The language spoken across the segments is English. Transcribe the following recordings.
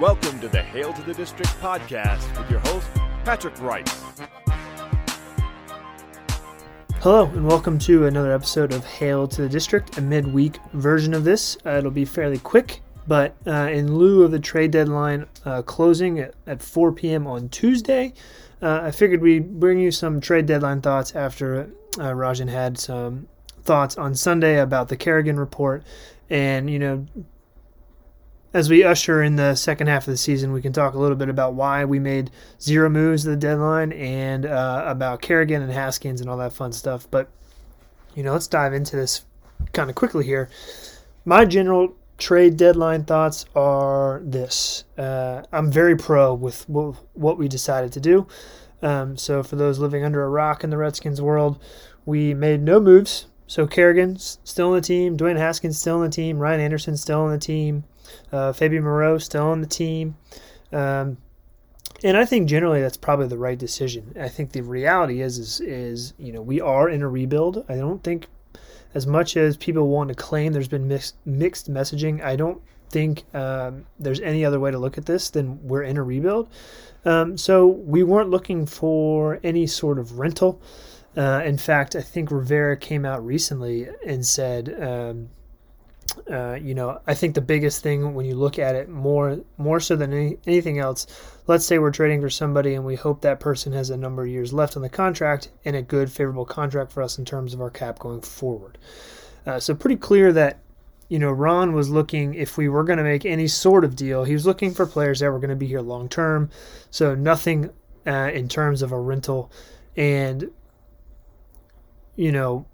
Welcome to the Hail to the District podcast with your host, Patrick Rice. Hello, and welcome to another episode of Hail to the District, a midweek version of this. Uh, it'll be fairly quick, but uh, in lieu of the trade deadline uh, closing at, at 4 p.m. on Tuesday, uh, I figured we'd bring you some trade deadline thoughts after uh, Rajan had some thoughts on Sunday about the Kerrigan report and, you know, as we usher in the second half of the season, we can talk a little bit about why we made zero moves at the deadline and uh, about Kerrigan and Haskins and all that fun stuff. But, you know, let's dive into this kind of quickly here. My general trade deadline thoughts are this uh, I'm very pro with what we decided to do. Um, so, for those living under a rock in the Redskins world, we made no moves. So, Kerrigan's still on the team, Dwayne Haskins still on the team, Ryan Anderson still on the team. Uh, Fabian Moreau still on the team. Um, and I think generally that's probably the right decision. I think the reality is, is, is you know, we are in a rebuild. I don't think, as much as people want to claim there's been mixed, mixed messaging, I don't think um, there's any other way to look at this than we're in a rebuild. Um, so we weren't looking for any sort of rental. Uh, in fact, I think Rivera came out recently and said, um, uh, you know, I think the biggest thing when you look at it more more so than any, anything else, let's say we're trading for somebody and we hope that person has a number of years left on the contract and a good favorable contract for us in terms of our cap going forward. Uh, so pretty clear that you know Ron was looking if we were going to make any sort of deal, he was looking for players that were going to be here long term. So nothing uh, in terms of a rental and you know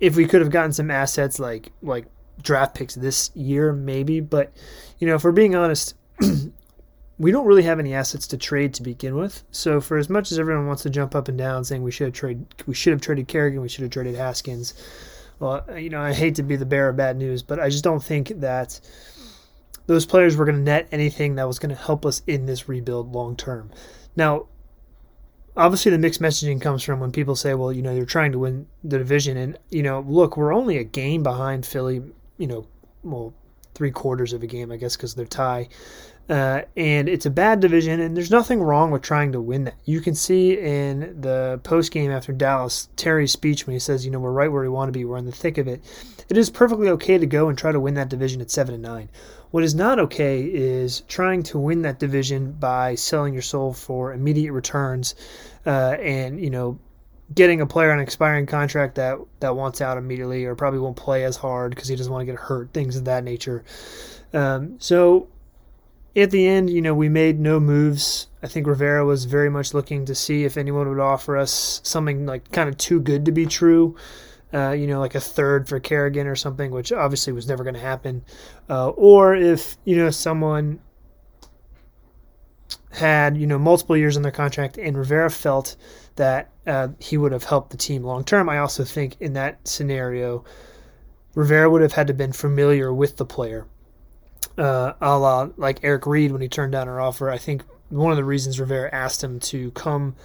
if we could have gotten some assets like like draft picks this year, maybe. But, you know, if we're being honest, we don't really have any assets to trade to begin with. So for as much as everyone wants to jump up and down saying we should have traded, we should have traded Kerrigan, we should have traded Haskins. Well, you know, I hate to be the bearer of bad news, but I just don't think that those players were going to net anything that was going to help us in this rebuild long term. Now, obviously the mixed messaging comes from when people say, well, you know, you're trying to win the division and, you know, look, we're only a game behind Philly you know, well, three quarters of a game, I guess, because they're tie. Uh, and it's a bad division, and there's nothing wrong with trying to win that. You can see in the post game after Dallas, Terry's speech when he says, "You know, we're right where we want to be. We're in the thick of it." It is perfectly okay to go and try to win that division at seven and nine. What is not okay is trying to win that division by selling your soul for immediate returns, uh, and you know, getting a player on an expiring contract that that wants out immediately or probably won't play as hard because he doesn't want to get hurt, things of that nature. Um, so at the end, you know, we made no moves. I think Rivera was very much looking to see if anyone would offer us something like kind of too good to be true. Uh, you know, like a third for Kerrigan or something, which obviously was never going to happen. Uh, or if, you know, someone had, you know, multiple years on their contract and Rivera felt that uh, he would have helped the team long term. I also think in that scenario, Rivera would have had to been familiar with the player, uh, a la like Eric Reid when he turned down our offer. I think one of the reasons Rivera asked him to come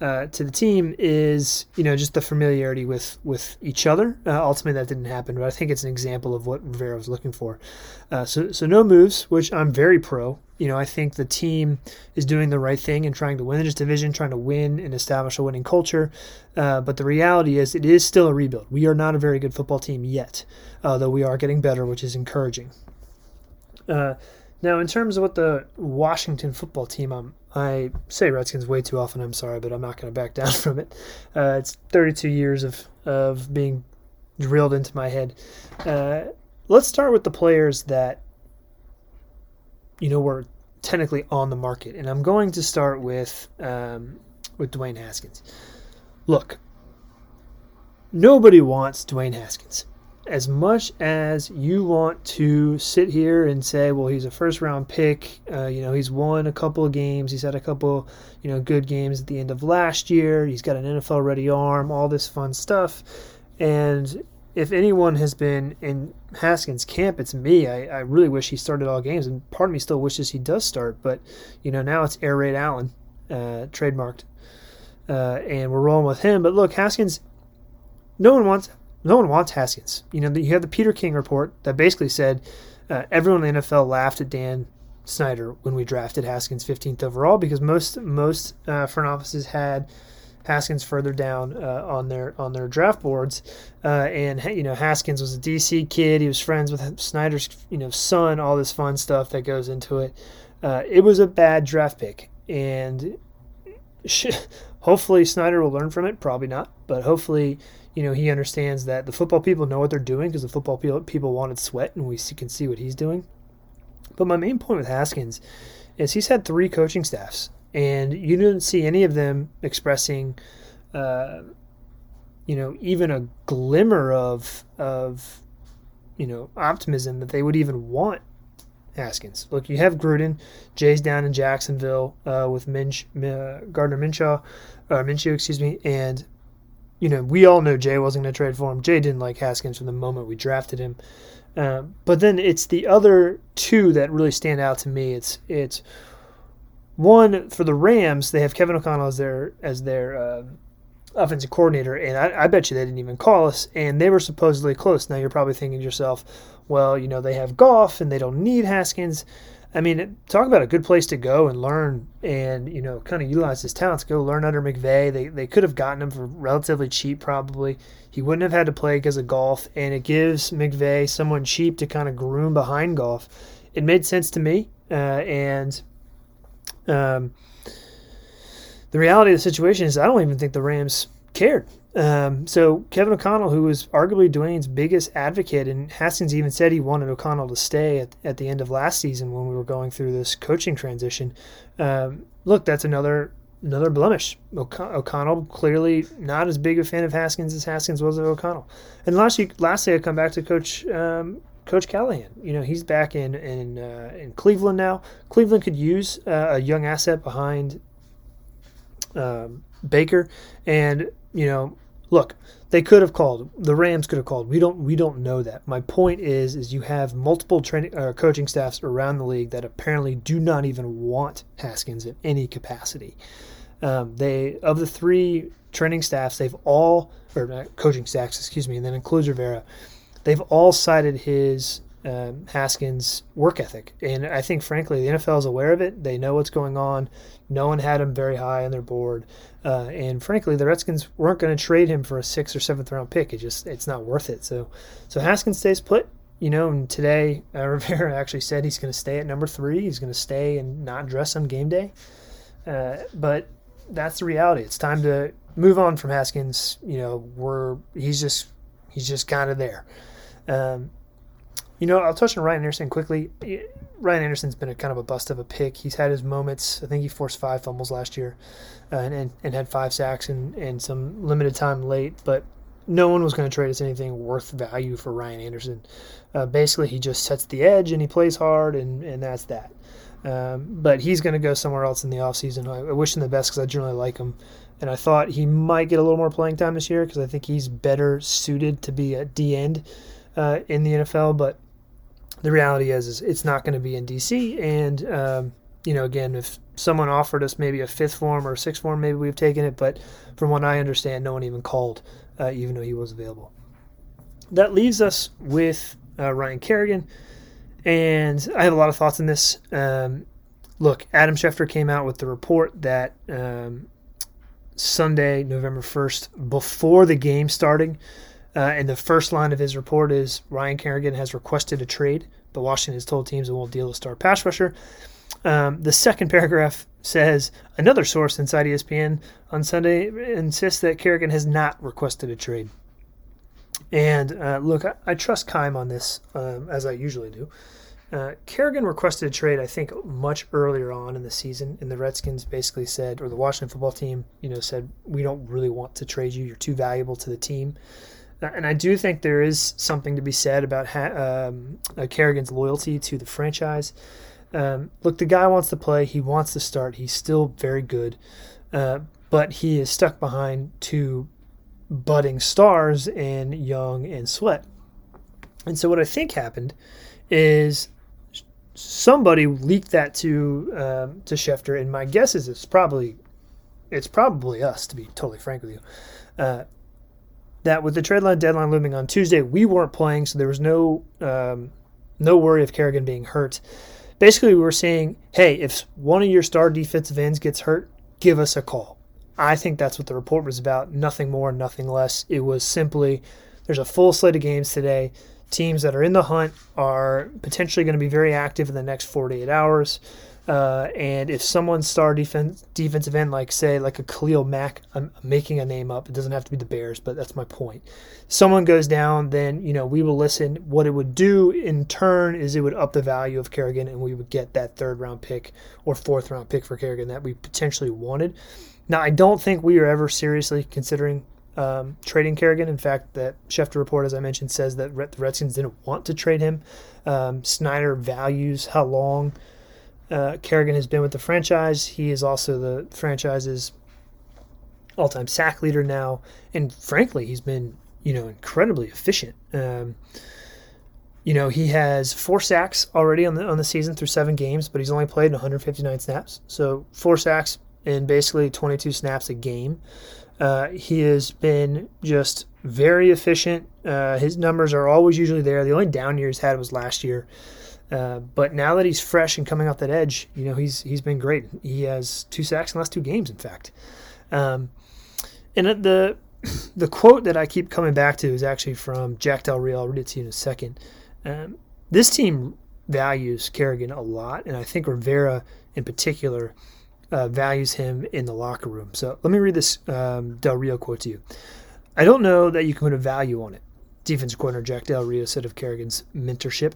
uh, to the team is you know just the familiarity with with each other. Uh, ultimately, that didn't happen, but I think it's an example of what Rivera was looking for. Uh, so so no moves, which I'm very pro. You know, I think the team is doing the right thing and trying to win this division, trying to win and establish a winning culture. Uh, but the reality is, it is still a rebuild. We are not a very good football team yet, though we are getting better, which is encouraging. Uh, now, in terms of what the Washington football team, I'm I say Redskins way too often. I'm sorry, but I'm not going to back down from it. Uh, it's 32 years of of being drilled into my head. Uh, let's start with the players that you know were technically on the market, and I'm going to start with um, with Dwayne Haskins. Look, nobody wants Dwayne Haskins as much as you want to sit here and say, well, he's a first round pick, uh, you know, he's won a couple of games, he's had a couple, you know, good games at the end of last year, he's got an NFL ready arm, all this fun stuff. And if anyone has been in Haskins' camp, it's me. I, I really wish he started all games, and part of me still wishes he does start. But, you know, now it's Air Raid Allen, uh, trademarked. Uh, and we're rolling with him. But look, Haskins, no one wants no one wants Haskins. You know, you have the Peter King report that basically said uh, everyone in the NFL laughed at Dan Snyder when we drafted Haskins 15th overall because most most uh, front offices had Haskins further down uh, on their on their draft boards, uh, and you know Haskins was a DC kid. He was friends with Snyder's you know son. All this fun stuff that goes into it. Uh, it was a bad draft pick, and hopefully Snyder will learn from it. Probably not, but hopefully you know he understands that the football people know what they're doing because the football people wanted Sweat, and we can see what he's doing. But my main point with Haskins is he's had three coaching staffs, and you didn't see any of them expressing, uh, you know, even a glimmer of of, you know, optimism that they would even want Haskins. Look, you have Gruden, Jay's down in Jacksonville uh, with Minch, uh, Gardner Minshew, uh, Minshew, excuse me, and you know we all know Jay wasn't going to trade for him. Jay didn't like Haskins from the moment we drafted him. Uh, but then it's the other two that really stand out to me. It's it's one for the Rams. They have Kevin O'Connell as their as their uh, offensive coordinator, and I, I, bet you they didn't even call us. And they were supposedly close. Now you're probably thinking to yourself, well, you know they have Goff and they don't need Haskins. I mean, talk about a good place to go and learn and, you know, kind of utilize his talents. Go learn under McVay. They, they could have gotten him for relatively cheap, probably. He wouldn't have had to play because of Goff, and it gives McVay someone cheap to kind of groom behind Goff. It made sense to me, uh, and um, the reality of the situation is I don't even think the Rams cared. Um, so Kevin O'Connell, who was arguably Dwayne's biggest advocate, and Haskins even said he wanted O'Connell to stay at, at the end of last season when we were going through this coaching transition. Um, look, that's another another blemish. O'Connell clearly not as big a fan of Haskins as Haskins was of O'Connell. And lastly, lastly, I come back to Coach um, Coach Callahan. You know, he's back in in uh, in Cleveland now. Cleveland could use uh, a young asset behind um, Baker, and you know look, they could have called. The Rams could have called. We don't. We don't know that. My point is, is you have multiple training uh, coaching staffs around the league that apparently do not even want Haskins in any capacity. Um, they of the three training staffs, they've all or uh, coaching staffs, excuse me, and then includes Rivera. They've all cited his um, Haskins' work ethic. And I think, frankly, the NFL is aware of it. They know what's going on. No one had him very high on their board. Uh, and frankly, the Redskins weren't going to trade him for a sixth or seventh round pick. It just it's not worth it. So, so Haskins stays put. You know, and today uh, Rivera actually said he's going to stay at number three. He's going to stay and not dress on game day. Uh, but that's the reality. It's time to move on from Haskins. You know, we're he's just he's just kind of there. Um, you know, I'll touch on Ryan Anderson quickly. Ryan Anderson's been a kind of a bust of a pick. He's had his moments. I think he forced five fumbles last year, uh, and, and, and had five sacks and, and some limited time late. But no one was going to trade us anything worth value for Ryan Anderson. Uh, basically, he just sets the edge and he plays hard, and, and that's that. Um, but he's going to go somewhere else in the offseason. I, I wish him the best because I generally like him. And I thought he might get a little more playing time this year because I think he's better suited to be a D end uh, in the NFL. But the reality is, is it's not going to be in DC. And um, you know, again, if someone offered us maybe a fifth form or sixth form, maybe we've taken it. But from what I understand, no one even called, uh, even though he was available. That leaves us with uh, Ryan Kerrigan, and I have a lot of thoughts on this. Um, look, Adam Schefter came out with the report that um, Sunday, November first, before the game starting. Uh, and the first line of his report is Ryan Kerrigan has requested a trade, but Washington has told teams it won't deal with star pass rusher. Um, the second paragraph says another source inside ESPN on Sunday insists that Kerrigan has not requested a trade. And uh, look, I, I, trust Keim on this, um, as I usually do. Uh, Kerrigan requested a trade, I think, much earlier on in the season, and the Redskins basically said, or the Washington football team, you know, said, we don't really want to trade you. You're too valuable to the team. And I do think there is something to be said about ha- um, uh, Kerrigan's loyalty to the franchise. Um, look, the guy wants to play. He wants to start. He's still very good, uh, but he is stuck behind two budding stars in Young and Sweat. And so what I think happened is somebody leaked that to um, to Schefter, and my guess is it's probably it's probably us, to be totally frank with you. Uh, that with the trade line deadline looming on Tuesday, we weren't playing, so there was no um, no worry of Kerrigan being hurt. basically we were saying, hey, if one of your star defensive ends gets hurt, give us a call. I think that's what the report was about. Nothing more, nothing less. It was simply there's a full slate of games today. Teams that are in the hunt are potentially going to be very active in the next 48 hours. Uh, and if someone star defense defensive end, like say like a Khalil Mack, I'm making a name up. It doesn't have to be the Bears, but that's my point. Someone goes down, then you know we will listen. What it would do in turn is it would up the value of Kerrigan, and we would get that third round pick or fourth round pick for Kerrigan that we potentially wanted. Now I don't think we are ever seriously considering um, trading Kerrigan. In fact, that Schefter report, as I mentioned, says that the Redskins didn't want to trade him. Um, Snyder values how long uh, Kerrigan has been with the franchise. He is also the franchise's all-time sack leader now, and frankly, he's been you know incredibly efficient. Um, you know, he has four sacks already on the on the season through seven games, but he's only played 159 snaps. So four sacks in basically 22 snaps a game. Uh, he has been just very efficient. Uh, his numbers are always usually there. The only down year he's had was last year. Uh, but now that he's fresh and coming off that edge, you know he's he's been great. He has two sacks in the last two games, in fact. Um, and the the quote that I keep coming back to is actually from Jack Del Rio. I'll read it to you in a second. Um, this team values Kerrigan a lot, and I think Rivera in particular uh, values him in the locker room. So let me read this um, Del Rio quote to you. I don't know that you can put a value on it. Defense coordinator Jack Del Rio said of Kerrigan's mentorship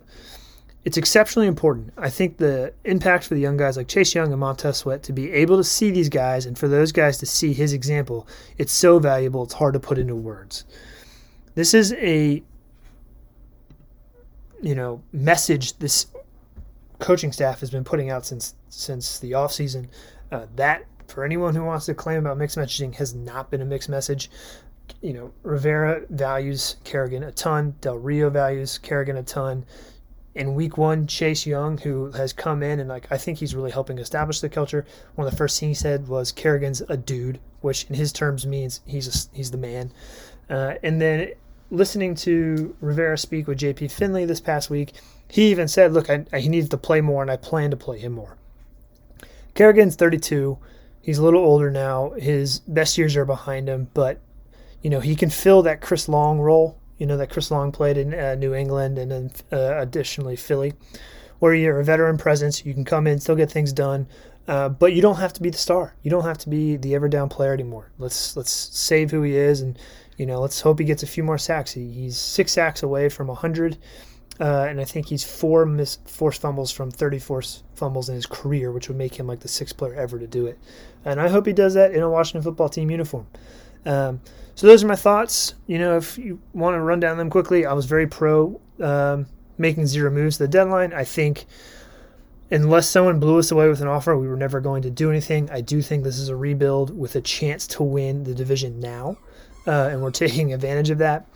it's exceptionally important. I think the impact for the young guys like Chase Young and Montez Sweat to be able to see these guys and for those guys to see his example, it's so valuable. It's hard to put into words. This is a you know message this coaching staff has been putting out since since the offseason. Uh, that for anyone who wants to claim about mixed messaging has not been a mixed message. You know, Rivera values Kerrigan a ton. Del Rio values Kerrigan a ton in week one, Chase Young, who has come in and like I think he's really helping establish the culture. One of the first things he said was Kerrigan's a dude, which in his terms means he's a, he's the man. Uh, and then listening to Rivera speak with J.P. Finlay this past week, he even said, "Look, I, I, he needs to play more, and I plan to play him more." Kerrigan's 32. He's a little older now. His best years are behind him, but you know he can fill that Chris Long role you know that Chris Long played in uh, New England and then uh, additionally Philly, where you're a veteran presence. You can come in, still get things done, uh, but you don't have to be the star. You don't have to be the ever down player anymore. Let's let's save who he is, and you know let's hope he gets a few more sacks. He, he's six sacks away from hundred. Uh, and I think he's four miss, forced fumbles from 34 fumbles in his career, which would make him like the sixth player ever to do it. And I hope he does that in a Washington football team uniform. Um, so those are my thoughts. You know, if you want to run down them quickly, I was very pro um, making zero moves to the deadline. I think unless someone blew us away with an offer, we were never going to do anything. I do think this is a rebuild with a chance to win the division now, uh, and we're taking advantage of that.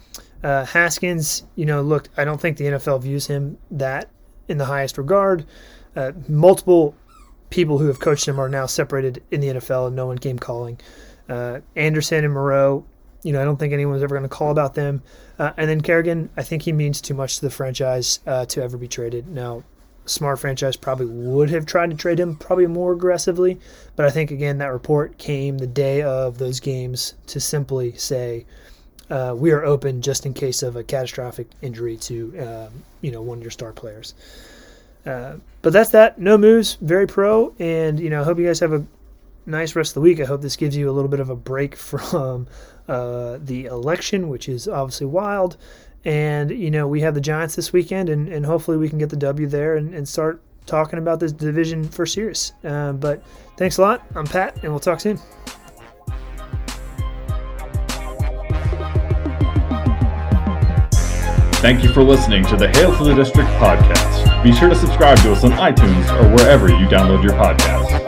Uh, Haskins, you know, look, I don't think the NFL views him that in the highest regard. Uh, multiple people who have coached him are now separated in the NFL, and no one came calling. Uh, Anderson and Moreau, you know, I don't think anyone's ever going to call about them. Uh, and then Kerrigan, I think he means too much to the franchise uh, to ever be traded. Now, smart franchise probably would have tried to trade him probably more aggressively, but I think again that report came the day of those games to simply say uh, we are open just in case of a catastrophic injury to um, you know one of your star players. Uh, but that's that. No moves. Very pro, and you know, I hope you guys have a nice rest of the week. I hope this gives you a little bit of a break from uh, the election, which is obviously wild. And, you know, we have the Giants this weekend, and, and hopefully we can get the W there and, and start talking about this division for serious. Uh, but thanks a lot. I'm Pat, and we'll talk soon. Thank you for listening to the Hail to the District podcast. Be sure to subscribe to us on iTunes or wherever you download your podcasts.